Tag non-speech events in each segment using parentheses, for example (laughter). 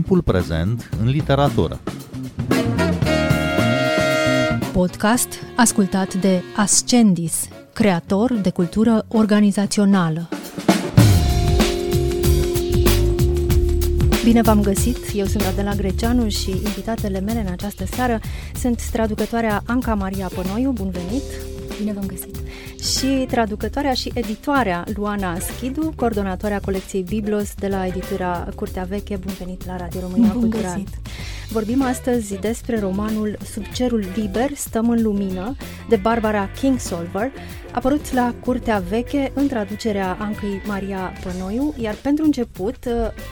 timpul prezent în literatură. Podcast ascultat de Ascendis, creator de cultură organizațională. Bine v-am găsit! Eu sunt Adela Greceanu și invitatele mele în această seară sunt traducătoarea Anca Maria Pănoiu, bun venit! Bine v-am găsit! Și traducătoarea și editoarea Luana Schidu, coordonatoarea colecției Biblos de la editura Curtea Veche. Bun venit la Radio România bun Cultural! Găsit. Vorbim astăzi despre romanul Sub cerul liber, stăm în lumină, de Barbara Kingsolver, apărut la Curtea Veche în traducerea Ancăi Maria Pănoiu, iar pentru început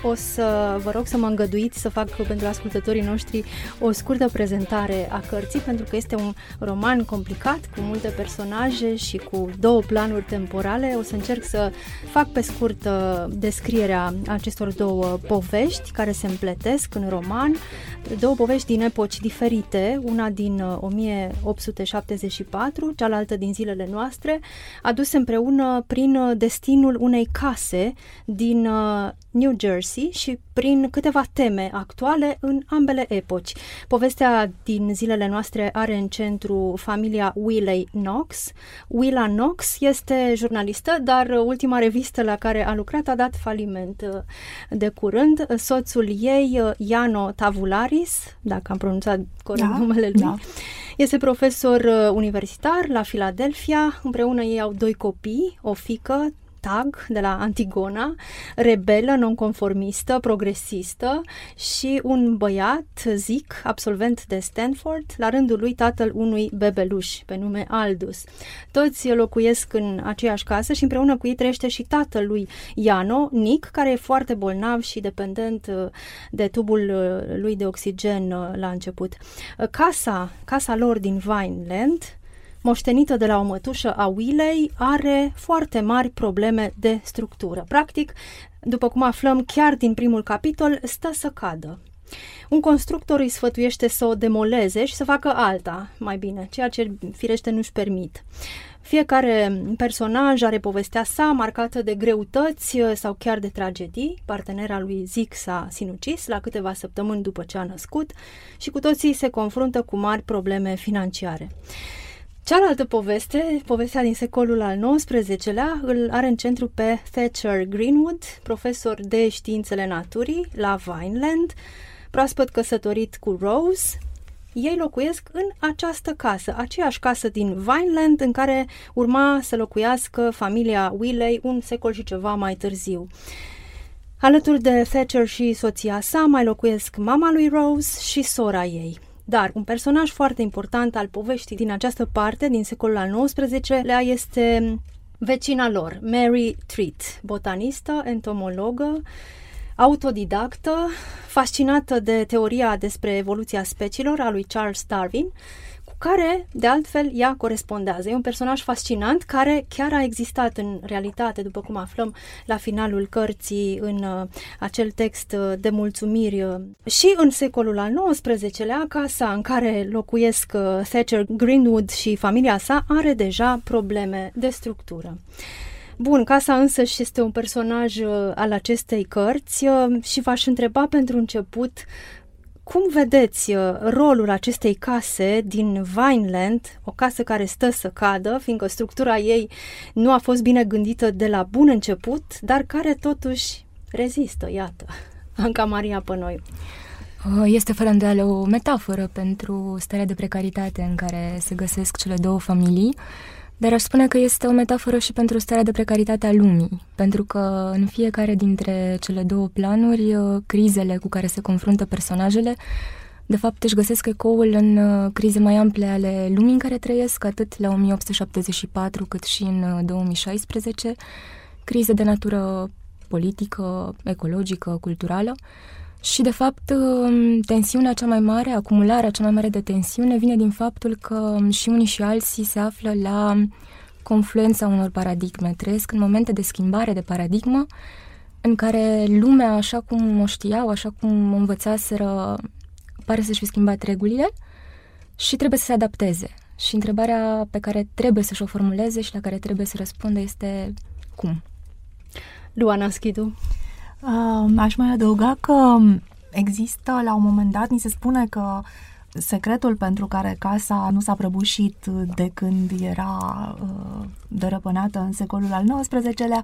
o să vă rog să mă îngăduiți să fac pentru ascultătorii noștri o scurtă prezentare a cărții, pentru că este un roman complicat, cu multe personaje și cu două planuri temporale. O să încerc să fac pe scurt uh, descrierea acestor două povești care se împletesc în roman, două povești din epoci diferite, una din 1874, uh, cealaltă din zilele noastre, aduse împreună prin uh, destinul unei case din uh, New Jersey și prin câteva teme actuale în ambele epoci. Povestea din zilele noastre are în centru familia Willey Knox. Willa Knox este jurnalistă, dar ultima revistă la care a lucrat a dat faliment de curând. Soțul ei, Iano Tavularis, dacă am pronunțat corect da, numele lui, da. este profesor universitar la Philadelphia. Împreună ei au doi copii, o fică, Tag de la Antigona, rebelă, nonconformistă, progresistă și un băiat, Zic, absolvent de Stanford, la rândul lui tatăl unui bebeluș pe nume Aldus. Toți locuiesc în aceeași casă și împreună cu ei trăiește și tatăl lui Iano, Nick, care e foarte bolnav și dependent uh, de tubul uh, lui de oxigen uh, la început. Casa, casa lor din Vineland, moștenită de la o mătușă a Willei, are foarte mari probleme de structură. Practic, după cum aflăm chiar din primul capitol, stă să cadă. Un constructor îi sfătuiește să o demoleze și să facă alta, mai bine, ceea ce firește nu-și permit. Fiecare personaj are povestea sa marcată de greutăți sau chiar de tragedii. Partenera lui Zic s-a sinucis la câteva săptămâni după ce a născut și cu toții se confruntă cu mari probleme financiare. Cealaltă poveste, povestea din secolul al XIX-lea, îl are în centru pe Thatcher Greenwood, profesor de științele naturii la Vineland, proaspăt căsătorit cu Rose. Ei locuiesc în această casă, aceeași casă din Vineland în care urma să locuiască familia Willey un secol și ceva mai târziu. Alături de Thatcher și soția sa mai locuiesc mama lui Rose și sora ei. Dar un personaj foarte important al poveștii din această parte, din secolul al XIX-lea, este vecina lor, Mary Treat, botanistă, entomologă, autodidactă, fascinată de teoria despre evoluția speciilor a lui Charles Darwin, care, de altfel, ea corespondează. E un personaj fascinant care chiar a existat în realitate, după cum aflăm la finalul cărții în uh, acel text uh, de mulțumiri. Uh, și în secolul al XIX-lea, casa în care locuiesc uh, Thatcher Greenwood și familia sa are deja probleme de structură. Bun, casa însă și este un personaj uh, al acestei cărți uh, și v-aș întreba pentru început cum vedeți uh, rolul acestei case din Vineland, o casă care stă să cadă, fiindcă structura ei nu a fost bine gândită de la bun început, dar care totuși rezistă, iată, (laughs) Anca Maria Pănoiu. Uh, este fără îndoială o metaforă pentru starea de precaritate în care se găsesc cele două familii, dar aș spune că este o metaforă și pentru starea de precaritate a lumii, pentru că în fiecare dintre cele două planuri, uh, crizele cu care se confruntă personajele, de fapt își găsesc ecoul în uh, crize mai ample ale lumii în care trăiesc, atât la 1874 cât și în 2016, uh, crize de natură politică, ecologică, culturală, și, de fapt, um, tensiunea cea mai mare, acumularea cea mai mare de tensiune vine din faptul că um, și unii și alții se află la confluența unor paradigme. Trăiesc în momente de schimbare de paradigmă în care lumea, așa cum o știau, așa cum o învățaseră, pare să-și fi schimbat regulile și trebuie să se adapteze. Și întrebarea pe care trebuie să-și o formuleze și la care trebuie să răspundă este cum? Luana Schidu. Uh, aș mai adăuga că există la un moment dat, ni se spune că secretul pentru care casa nu s-a prăbușit de când era uh, dărăpânată în secolul al XIX-lea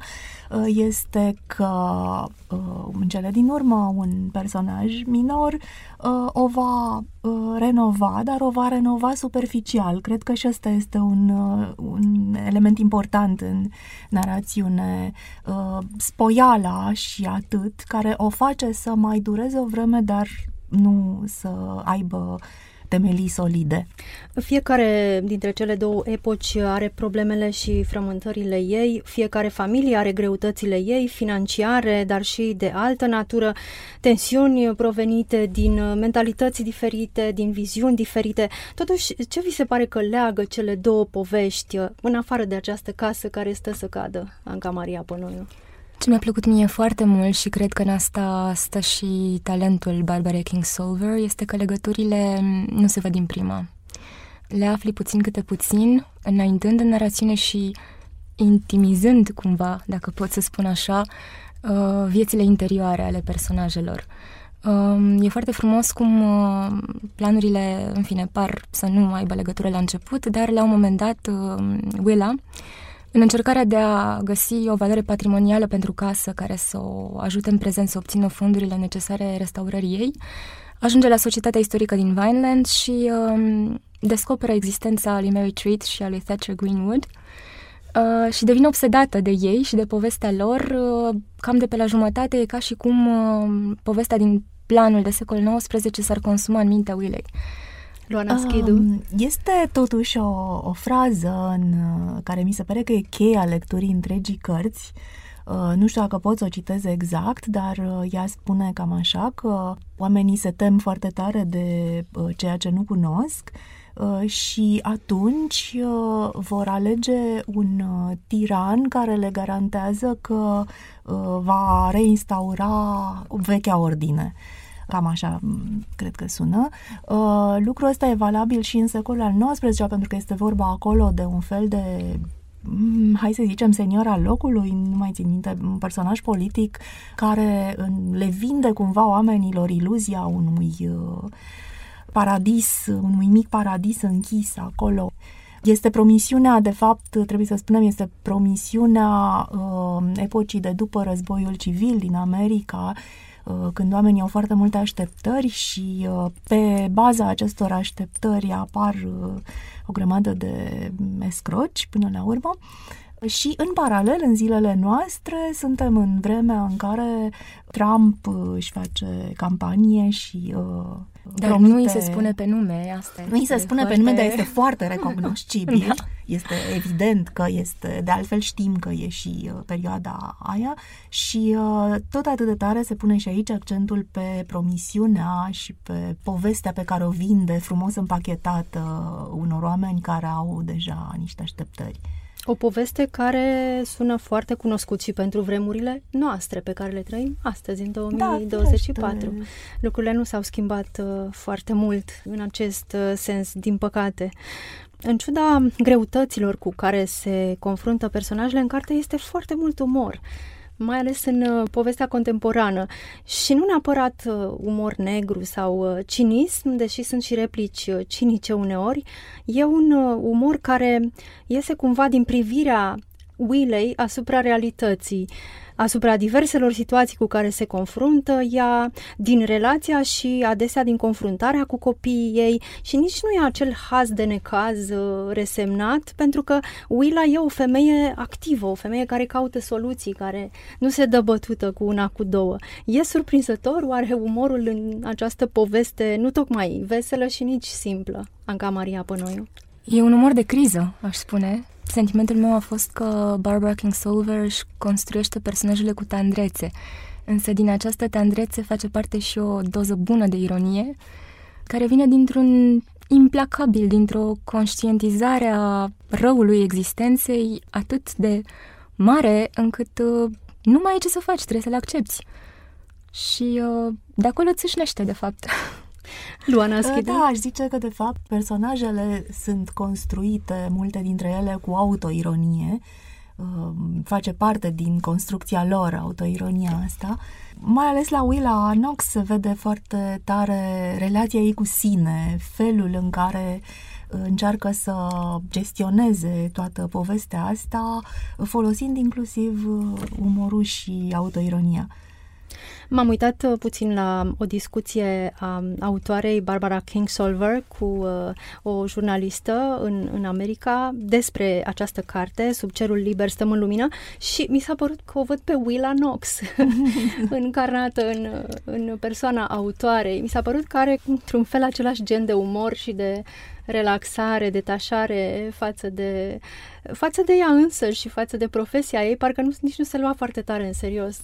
uh, este că uh, în cele din urmă un personaj minor uh, o va uh, renova, dar o va renova superficial. Cred că și ăsta este un, uh, un element important în narațiune. Uh, spoiala și atât, care o face să mai dureze o vreme, dar nu să aibă temelii solide. Fiecare dintre cele două epoci are problemele și frământările ei, fiecare familie are greutățile ei, financiare, dar și de altă natură, tensiuni provenite din mentalități diferite, din viziuni diferite. Totuși, ce vi se pare că leagă cele două povești, în afară de această casă care stă să cadă, Anca Maria Pănoiu? Ce mi-a plăcut mie foarte mult și cred că în asta stă și talentul Barbara Kingsolver este că legăturile nu se văd din prima. Le afli puțin câte puțin, înaintând în narațiune și intimizând cumva, dacă pot să spun așa, uh, viețile interioare ale personajelor. Um, e foarte frumos cum uh, planurile, în fine, par să nu aibă legătură la început, dar la un moment dat uh, Willa în încercarea de a găsi o valoare patrimonială pentru casă care să o ajute în prezent să obțină fondurile necesare restaurării ei, ajunge la Societatea Istorică din Vineland și um, descoperă existența lui Mary Treat și a lui Thatcher Greenwood uh, și devine obsedată de ei și de povestea lor. Uh, cam de pe la jumătate e ca și cum uh, povestea din planul de secol XIX s-ar consuma în mintea Willei. Luana Schidu? Um, este totuși o, o frază în care mi se pare că e cheia lecturii întregii cărți. Uh, nu știu dacă pot să o citez exact, dar uh, ea spune cam așa că oamenii se tem foarte tare de uh, ceea ce nu cunosc uh, și atunci uh, vor alege un uh, tiran care le garantează că va reinstaura vechea ordine. Cam așa cred că sună. Uh, lucrul ăsta e valabil și în secolul al XIX, pentru că este vorba acolo de un fel de hai să zicem, senior al locului, nu mai țin minte, un personaj politic care le vinde cumva oamenilor iluzia unui uh, paradis, unui mic paradis închis acolo. Este promisiunea, de fapt, trebuie să spunem, este promisiunea uh, epocii de după războiul civil din America, Uh, când oamenii au foarte multe așteptări și uh, pe baza acestor așteptări apar uh, o grămadă de escroci până la urmă. Și în paralel, în zilele noastre, suntem în vremea în care Trump își face campanie și uh, dar promite... nu îi se spune pe nume, asta Nu îi se spune foarte... pe nume, dar este foarte (laughs) recognoscibil. da. Este evident că este, de altfel știm că e și uh, perioada aia și uh, tot atât de tare se pune și aici accentul pe promisiunea și pe povestea pe care o vinde frumos împachetată unor oameni care au deja niște așteptări. O poveste care sună foarte cunoscut și pentru vremurile noastre pe care le trăim astăzi, în 2024. Da, Lucrurile nu s-au schimbat uh, foarte mult în acest uh, sens, din păcate. În ciuda greutăților cu care se confruntă personajele în carte, este foarte mult umor mai ales în uh, povestea contemporană. Și nu neapărat uh, umor negru sau uh, cinism, deși sunt și replici uh, cinice uneori, e un uh, umor care iese cumva din privirea Willei asupra realității. Uh, asupra diverselor situații cu care se confruntă ea, din relația și adesea din confruntarea cu copiii ei și nici nu e acel haz de necaz uh, resemnat, pentru că Willa e o femeie activă, o femeie care caută soluții, care nu se dă bătută cu una, cu două. E surprinzător oare umorul în această poveste nu tocmai veselă și nici simplă, Anca Maria Pănoiu? E un umor de criză, aș spune, Sentimentul meu a fost că Barbara Kingsolver își construiește personajele cu tandrețe, însă din această tandrețe face parte și o doză bună de ironie, care vine dintr-un implacabil, dintr-o conștientizare a răului existenței atât de mare încât uh, nu mai e ce să faci, trebuie să-l accepti. Și uh, de acolo țâșnește, de fapt. (laughs) Luana Schide? Da, aș zice că, de fapt, personajele sunt construite, multe dintre ele, cu autoironie. face parte din construcția lor, autoironia asta. Mai ales la Willa Knox se vede foarte tare relația ei cu sine, felul în care încearcă să gestioneze toată povestea asta, folosind inclusiv umorul și autoironia. M-am uitat uh, puțin la o discuție a autoarei Barbara Kingsolver cu uh, o jurnalistă în, în America despre această carte, Sub cerul liber stăm în lumină și mi s-a părut că o văd pe Willa Knox (laughs) încarnată în, în persoana autoarei. Mi s-a părut că are într-un fel același gen de umor și de relaxare, detașare față de, față de ea însă și față de profesia ei, parcă nu, nici nu se lua foarte tare în serios.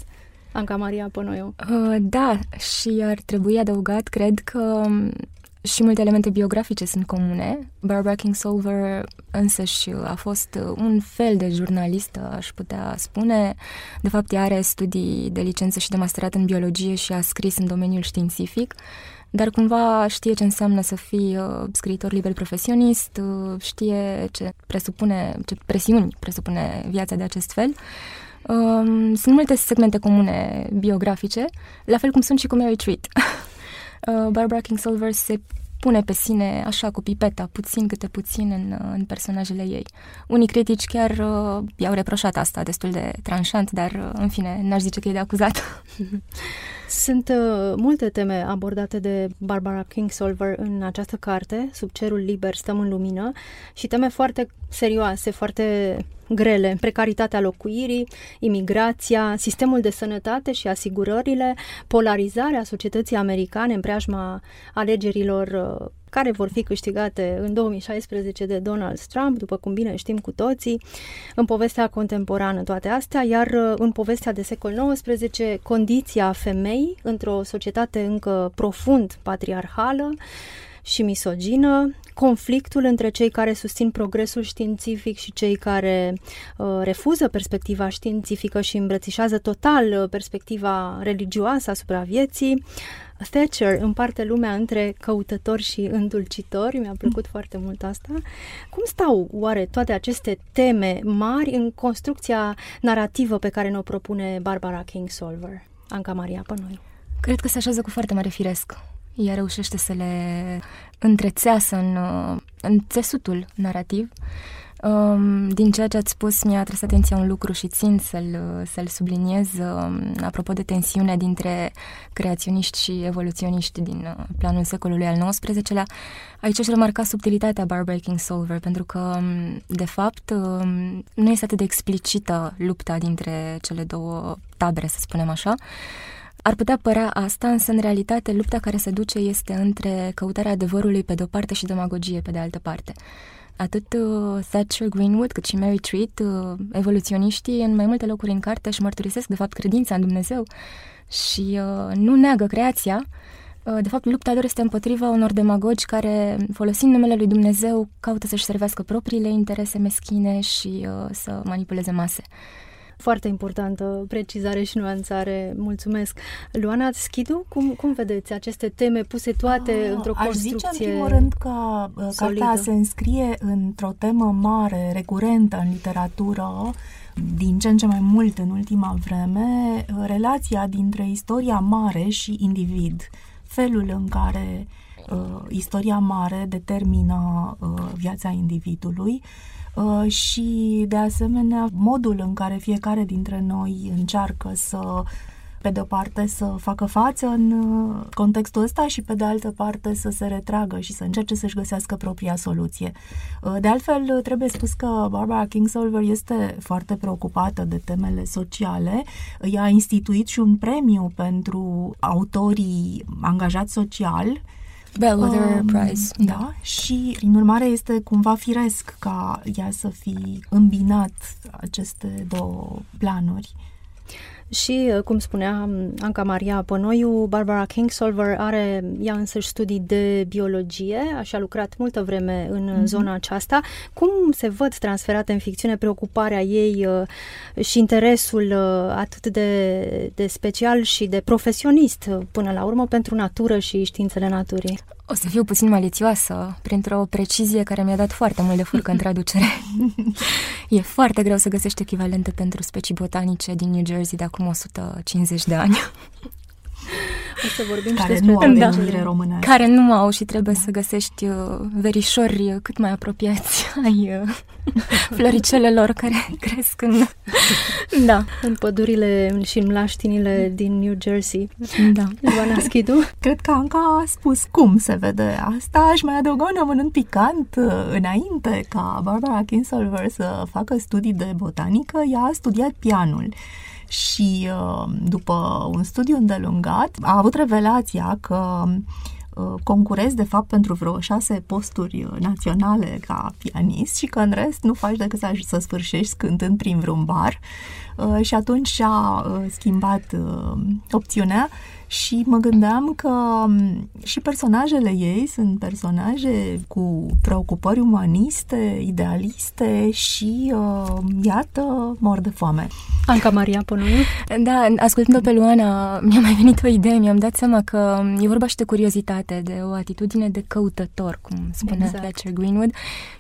Anca Maria Pănoiu. Uh, da, și ar trebui adăugat, cred că um, și multe elemente biografice sunt comune. Barbara Kingsolver însăși a fost un fel de jurnalistă, aș putea spune. De fapt, ea are studii de licență și de masterat în biologie și a scris în domeniul științific, dar cumva știe ce înseamnă să fii uh, scriitor liber profesionist, uh, știe ce presupune, ce presiuni presupune viața de acest fel. Um, sunt multe segmente comune biografice, la fel cum sunt și cu Mary Treat. (laughs) uh, Barbara Kingsolver se pune pe sine așa cu pipeta, puțin câte puțin în, în personajele ei. Unii critici chiar uh, i-au reproșat asta destul de tranșant, dar uh, în fine, n-aș zice că e de acuzat. (laughs) Sunt uh, multe teme abordate de Barbara Kingsolver în această carte, Sub cerul liber stăm în lumină, și teme foarte serioase, foarte grele, precaritatea locuirii, imigrația, sistemul de sănătate și asigurările, polarizarea societății americane în preajma alegerilor uh, care vor fi câștigate în 2016 de Donald Trump, după cum bine știm cu toții, în povestea contemporană toate astea, iar uh, în povestea de secol XIX, condiția femei într-o societate încă profund patriarhală, și misogină, conflictul între cei care susțin progresul științific și cei care uh, refuză perspectiva științifică și îmbrățișează total uh, perspectiva religioasă asupra vieții. Thatcher împarte lumea între căutători și îndulcitori, mi-a plăcut mm. foarte mult asta. Cum stau oare toate aceste teme mari în construcția narrativă pe care ne-o propune Barbara Kingsolver? Anca Maria Pănoi. Cred că se așează cu foarte mare firesc ea reușește să le întrețeasă în, în țesutul narrativ. Um, din ceea ce ați spus, mi-a atras atenția un lucru și țin să-l, să-l subliniez um, apropo de tensiunea dintre creaționiști și evoluționiști din uh, planul secolului al XIX-lea. Aici aș remarca subtilitatea Barbara Kingsolver, pentru că, um, de fapt, nu este atât de explicită lupta dintre cele două tabere, să spunem așa, ar putea părea asta, însă în realitate lupta care se duce este între căutarea adevărului pe de-o parte și demagogie pe de altă parte. Atât uh, Thatcher Greenwood cât și Mary Treat, uh, evoluționiștii, în mai multe locuri în carte își mărturisesc de fapt credința în Dumnezeu și uh, nu neagă creația. Uh, de fapt, lupta lor este împotriva unor demagogi care, folosind numele lui Dumnezeu, caută să-și servească propriile interese meschine și uh, să manipuleze mase. Foarte importantă precizare și nuanțare. Mulțumesc. Luana Schidu, cum, cum vedeți aceste teme puse toate A, ah, într-o aș construcție Aș zice, în primul rând, că uh, solidă. cartea se înscrie într-o temă mare, recurentă în literatură, din ce în ce mai mult în ultima vreme, uh, relația dintre istoria mare și individ. Felul în care uh, istoria mare determină uh, viața individului Uh, și, de asemenea, modul în care fiecare dintre noi încearcă să pe de o parte să facă față în uh, contextul ăsta și pe de altă parte să se retragă și să încerce să-și găsească propria soluție. Uh, de altfel, trebuie spus că Barbara Kingsolver este foarte preocupată de temele sociale. Ea a instituit și un premiu pentru autorii angajați social Bellwether um, Prize. Da, și prin urmare este cumva firesc ca ea să fi îmbinat aceste două planuri. Și, uh, cum spunea um, Anca Maria Pănoiu, Barbara Kingsolver are ea însăși studii de biologie, așa a lucrat multă vreme în mm-hmm. zona aceasta. Cum se văd transferate în ficțiune preocuparea ei uh, și interesul uh, atât de, de special și de profesionist până la urmă pentru natură și științele naturii? O să fiu puțin malițioasă, printr-o precizie care mi-a dat foarte mult de furcă în (laughs) traducere. e foarte greu să găsești echivalente pentru specii botanice din New Jersey de acum 150 de ani. O să vorbim care și nu despre au da. denumire românească. Care nu au și trebuie să găsești uh, verișori cât mai apropiați (laughs) ai uh, (laughs) floricelelor care cresc în... (laughs) da. În pădurile și în mlaștinile din New Jersey. Da. Ioana Schidu? Cred că Anca a spus cum se vede asta. Aș mai adăuga un amănunt picant. uh, Înainte ca Barbara Kinsolver să facă studii de botanică, ea a studiat pianul și uh, după un studiu îndelungat a avut revelația că uh, concurezi de fapt pentru vreo șase posturi uh, naționale ca pianist și că în rest nu faci decât să, aj- să sfârșești cântând prin vreun bar. Uh, și atunci și-a uh, schimbat uh, opțiunea și mă gândeam că um, și personajele ei sunt personaje cu preocupări umaniste, idealiste și, uh, iată, mor de foame. Anca Maria Pănuiu? Da, ascultând-o pe Luana, mi-a mai venit o idee, mi-am dat seama că e vorba și de curiozitate, de o atitudine de căutător, cum spunea Exact. Fletcher Greenwood.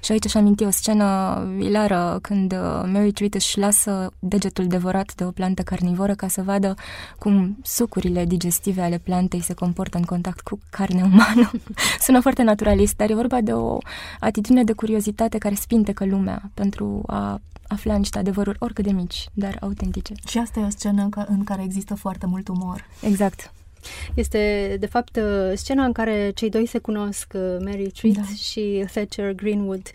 Și aici aș aminti o scenă ilară când uh, Mary Treat își lasă degetul devorat de o plantă carnivoră ca să vadă cum sucurile digestive ale plantei se comportă în contact cu carne umană. (laughs) Sună foarte naturalist, dar e vorba de o atitudine de curiozitate care spintecă lumea pentru a afla niște adevăruri oricât de mici, dar autentice. Și asta e o scenă în ca- în care există foarte mult umor. Exact. Este, de fapt, uh, scena în care cei doi se cunosc, uh, Mary Treat Da. și Thatcher Greenwood.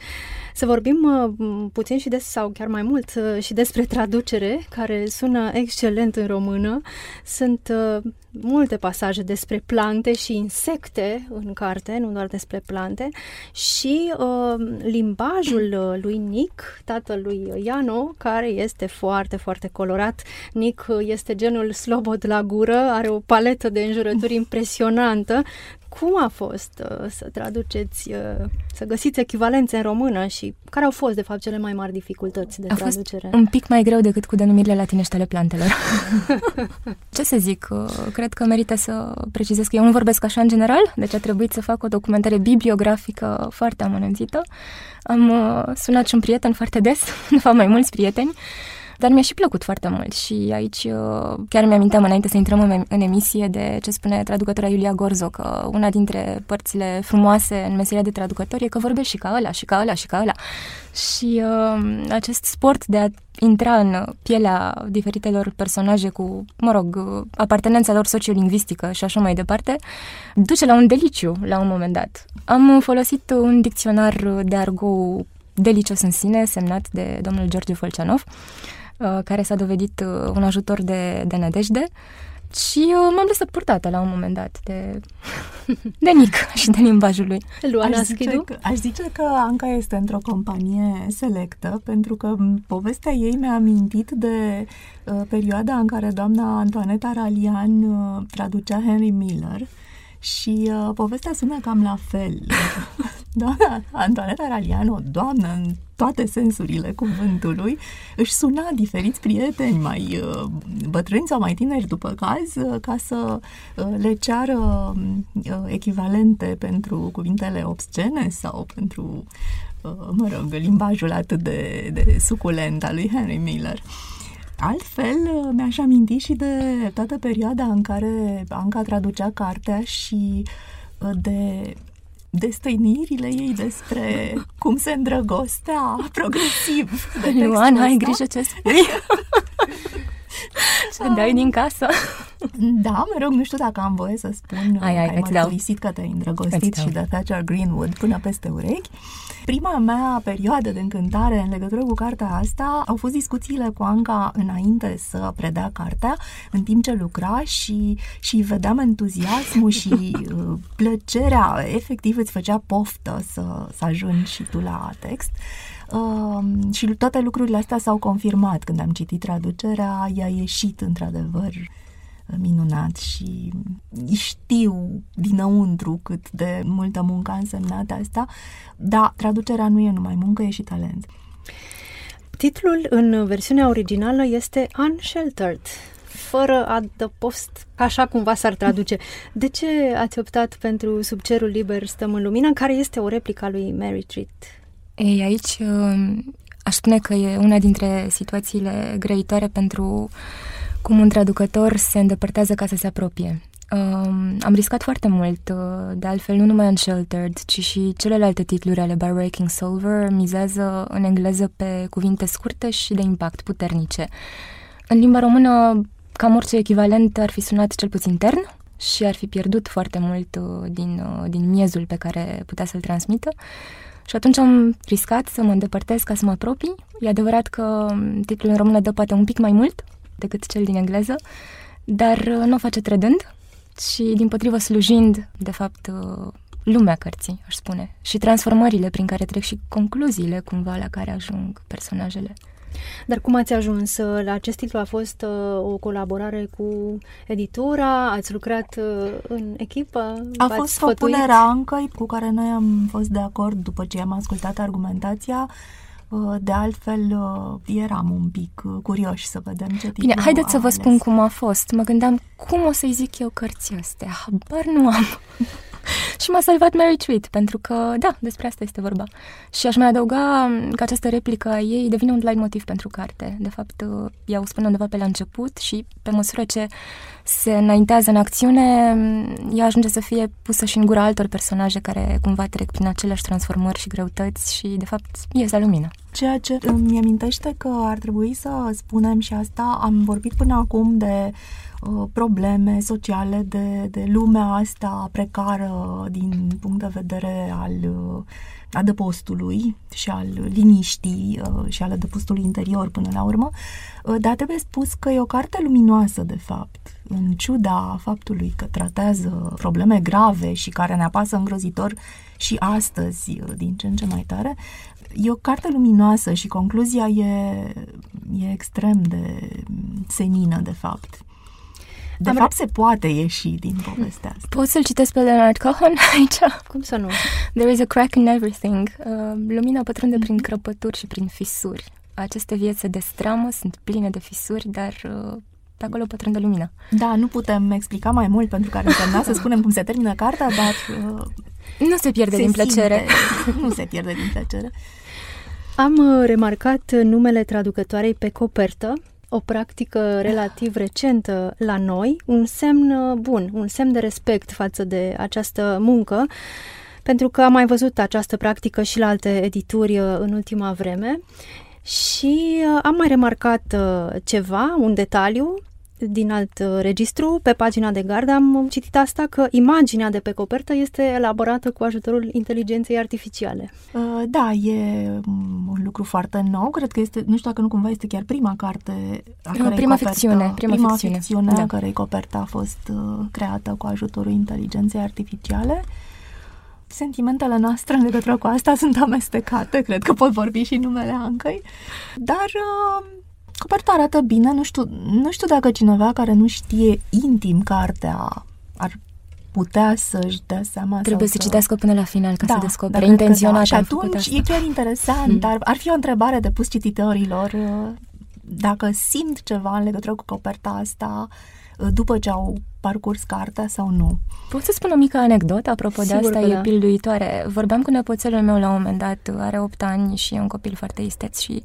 Să vorbim uh, m, puțin și des, sau chiar mai mult, uh, și despre traducere, care sună excelent în română. Sunt uh, multe pasaje despre plante și insecte în carte, nu doar despre plante, și uh, limbajul uh, lui Nick, tatălui Iano, care este foarte, foarte colorat. Nick uh, este genul slobod la gură, are o paletă de înjurături impresionantă. Cum a fost uh, să traduceți, uh, să găsiți echivalențe în română și care au fost, de fapt, cele mai mari dificultăți de A fost traducere? un pic mai greu decât cu denumirile latinești ale plantelor. (laughs) Ce să zic, uh, cred că merită să precizez că eu nu vorbesc așa în general, deci a trebuit să fac o documentare bibliografică foarte amănunțită. Am uh, sunat și un prieten foarte des, (laughs) de fapt mai mulți prieteni, dar mi-a și plăcut foarte mult și aici uh, chiar mi-aminteam înainte să intrăm în, în emisie de ce spune traducătora Iulia Gorzo, că una dintre părțile frumoase în meseria de traducător e că vorbești și ca ăla, și ca ăla, și ca ăla. Și uh, acest sport de a intra în pielea diferitelor personaje cu, mă rog, uh, apartenența lor sociolingvistică și așa mai departe, duce la un deliciu la un moment dat. Am folosit un dicționar de argou delicios în sine, semnat de domnul George Folceanov, uh, care s-a dovedit uh, un ajutor de, de nădejde și uh, m-am lăsat purtată la un moment dat de, (laughs) de Nick (laughs) și de limbajul lui. Luana Aș zice, Schidu? că, aș zice că Anca este într-o companie selectă, pentru că m, povestea ei mi-a amintit de uh, perioada în care doamna Antoaneta Ralian uh, traducea Henry Miller și uh, povestea sună cam la fel. (laughs) Doamna Antoaneta Ralian, o doamnă în toate sensurile cuvântului, își suna diferiți prieteni mai uh, bătrâni sau mai tineri după caz uh, ca să uh, le ceară uh, echivalente pentru cuvintele obscene sau pentru, uh, mă rog, limbajul atât de, de suculent al lui Henry Miller. Altfel, uh, mi-aș aminti și de toată perioada în care Anca traducea cartea și uh, de destăinirile ei despre cum se îndrăgostea progresiv de (laughs) textul Ioana, ai ăsta. grijă ce spui. (laughs) ce dai din casă. Da, mă rog, nu știu dacă am voie să spun Ai, ai, că ai îți dau. mărturisit că te-ai îndrăgostit Îți dau. și de Thatcher Greenwood până peste urechi. Prima mea perioadă de încântare în legătură cu cartea asta au fost discuțiile cu Anca înainte să predea cartea, în timp ce lucra și, și vedeam entuziasmul și (laughs) uh, plăcerea, efectiv îți făcea poftă să, să ajungi și tu la text. Uh, și toate lucrurile astea s-au confirmat când am citit traducerea, i-a ieșit într-adevăr minunat și știu dinăuntru cât de multă muncă a însemnat asta, dar traducerea nu e numai muncă, e și talent. Titlul în versiunea originală este Unsheltered, fără adăpost, așa cumva s-ar traduce. De ce ați optat pentru Sub cerul liber stăm în lumină, care este o replică a lui Mary Treat? Ei, aici um, aș spune că e una dintre situațiile grăitoare pentru cum un traducător se îndepărtează ca să se apropie. Um, am riscat foarte mult, uh, de altfel nu numai Unsheltered, ci și celelalte titluri ale By Breaking Solver mizează în engleză pe cuvinte scurte și de impact puternice. În limba română, cam orice echivalent ar fi sunat cel puțin tern și ar fi pierdut foarte mult uh, din, uh, din miezul pe care putea să-l transmită. Și atunci am riscat să mă îndepărtez ca să mă apropii. E adevărat că um, titlul în română dă poate un pic mai mult decât cel din engleză, dar nu o face trădând și, din potrivă, slujind, de fapt, uh, lumea cărții, aș spune, și transformările prin care trec și concluziile, cumva, la care ajung personajele. Dar cum ați ajuns uh, la acest titlu? A fost uh, o colaborare cu editura? Ați lucrat uh, în echipă? A fost sfătuit? propunerea Ancăi cu care noi am fost de acord după ce am ascultat argumentația Uh, de altfel, uh, eram un pic uh, curioși să vedem ce titlu Bine, haideți să vă ales. spun cum a fost. Mă gândeam, cum o să-i zic eu cărții astea? Habar nu am. (laughs) și m-a salvat Mary Tweet, pentru că, da, despre asta este vorba. Și aș mai adăuga că această replică a ei devine un light motiv pentru carte. De fapt, ea o spune undeva pe la început și pe măsură ce se înaintează în acțiune, ea ajunge să fie pusă și în gura altor personaje care cumva trec prin aceleași transformări și greutăți și, de fapt, ies la lumină. Ceea ce îmi amintește că ar trebui să spunem și asta, am vorbit până acum de uh, probleme sociale, de, de lumea asta precară din punct de vedere al uh, adăpostului și al liniștii uh, și al adăpostului interior până la urmă, uh, dar trebuie spus că e o carte luminoasă, de fapt, în ciuda faptului că tratează probleme grave și care ne apasă îngrozitor și astăzi, uh, din ce în ce mai tare, e o carte luminoasă și concluzia e, e extrem de senină, de fapt. De Am fapt, re- se poate ieși din povestea asta. Poți să-l citesc pe Leonard Cohen (laughs) aici? Cum să nu? There is a crack in everything. Uh, lumina pătrunde prin crăpături și prin fisuri. Aceste vieți de stramă sunt pline de fisuri, dar uh, pe acolo pătrunde lumina. Da, nu putem explica mai mult pentru că ar însemna să spunem cum se termină cartea, dar... Uh, nu se pierde se din plăcere. Simte. (laughs) nu se pierde din plăcere. Am uh, remarcat numele traducătoarei pe copertă, o practică relativ recentă la noi, un semn uh, bun, un semn de respect față de această muncă, pentru că am mai văzut această practică și la alte edituri uh, în ultima vreme. Și am mai remarcat ceva, un detaliu din alt uh, registru, pe pagina de gardă, am citit asta că imaginea de pe copertă este elaborată cu ajutorul inteligenței artificiale. Uh, da, e un lucru foarte nou. Cred că este, nu știu dacă nu cumva este chiar prima carte a prima, prima copertă, ficțiune, prima, prima ficțiune, ficțiune da. a cărei copertă a fost uh, creată cu ajutorul inteligenței artificiale. Sentimentele noastre în legătură cu asta sunt amestecate, cred că pot vorbi și numele Ancăi, dar uh, Coperta arată bine, nu știu, nu știu dacă cineva care nu știe intim cartea ar putea să-și dea seama Trebuie să citească până la final ca da, să descopere intenționat. Da. Și atunci e chiar interesant, mm. dar ar fi o întrebare de pus cititorilor uh, dacă simt ceva în legătură cu coperta asta uh, după ce au parcurs cartea sau nu. Pot să spun o mică anecdotă apropo Sigur de asta, e da. pilduitoare. Vorbeam cu nepoțelul meu la un moment dat, are 8 ani și e un copil foarte isteț și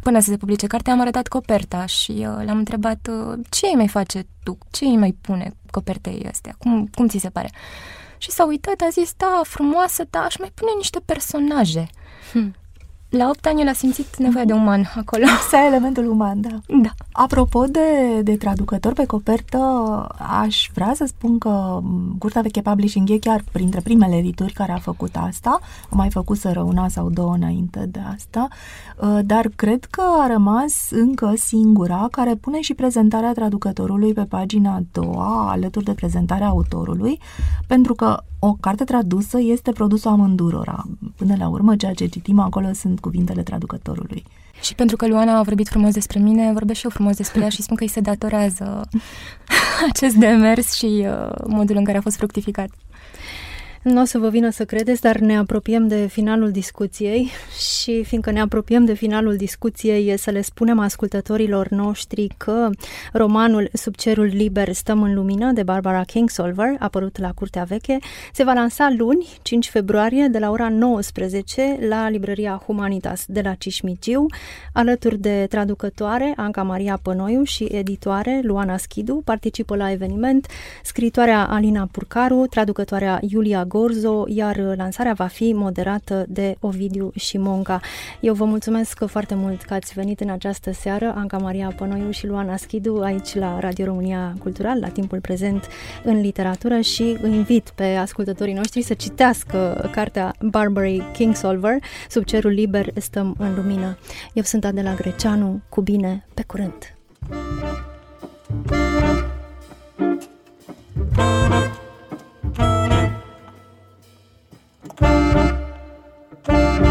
până să se publice cartea am arătat coperta și uh, l-am întrebat uh, ce îi mai face tu, ce îi mai pune copertei astea, cum, cum ți se pare? Și s-a uitat, a zis, da, frumoasă, da, aș mai pune niște personaje. Hmm. La 8 ani el a simțit nevoia de uman acolo. (laughs) Să ai elementul uman, da. Da. Apropo de, de traducător pe copertă, aș vrea să spun că Curtea Veche Publishing e chiar printre primele edituri care a făcut asta. A mai făcut să una sau două înainte de asta, uh, dar cred că a rămas încă singura care pune și prezentarea traducătorului pe pagina a doua, alături de prezentarea autorului, pentru că o carte tradusă este produsul amândurora. Până la urmă, ceea ce citim acolo sunt cuvintele traducătorului. Și pentru că Luana a vorbit frumos despre mine, vorbesc și eu frumos despre ea și spun că îi se datorează (laughs) acest demers și uh, modul în care a fost fructificat. Nu o să vă vină să credeți, dar ne apropiem de finalul discuției și fiindcă ne apropiem de finalul discuției e să le spunem ascultătorilor noștri că romanul Sub cerul liber stăm în lumină de Barbara Kingsolver, apărut la Curtea Veche, se va lansa luni, 5 februarie, de la ora 19 la librăria Humanitas de la Cismigiu, alături de traducătoare Anca Maria Pănoiu și editoare Luana Schidu, participă la eveniment scritoarea Alina Purcaru, traducătoarea Iulia Gorzo, iar lansarea va fi moderată de Ovidiu și Monca. Eu vă mulțumesc foarte mult că ați venit în această seară, Anca Maria Pănoiu și Luana Schidu, aici la Radio România Cultural, la timpul prezent în literatură și îi invit pe ascultătorii noștri să citească cartea Barbary Kingsolver, Sub cerul liber stăm în lumină. Eu sunt Adela Greceanu, cu bine, pe curând! thank you Música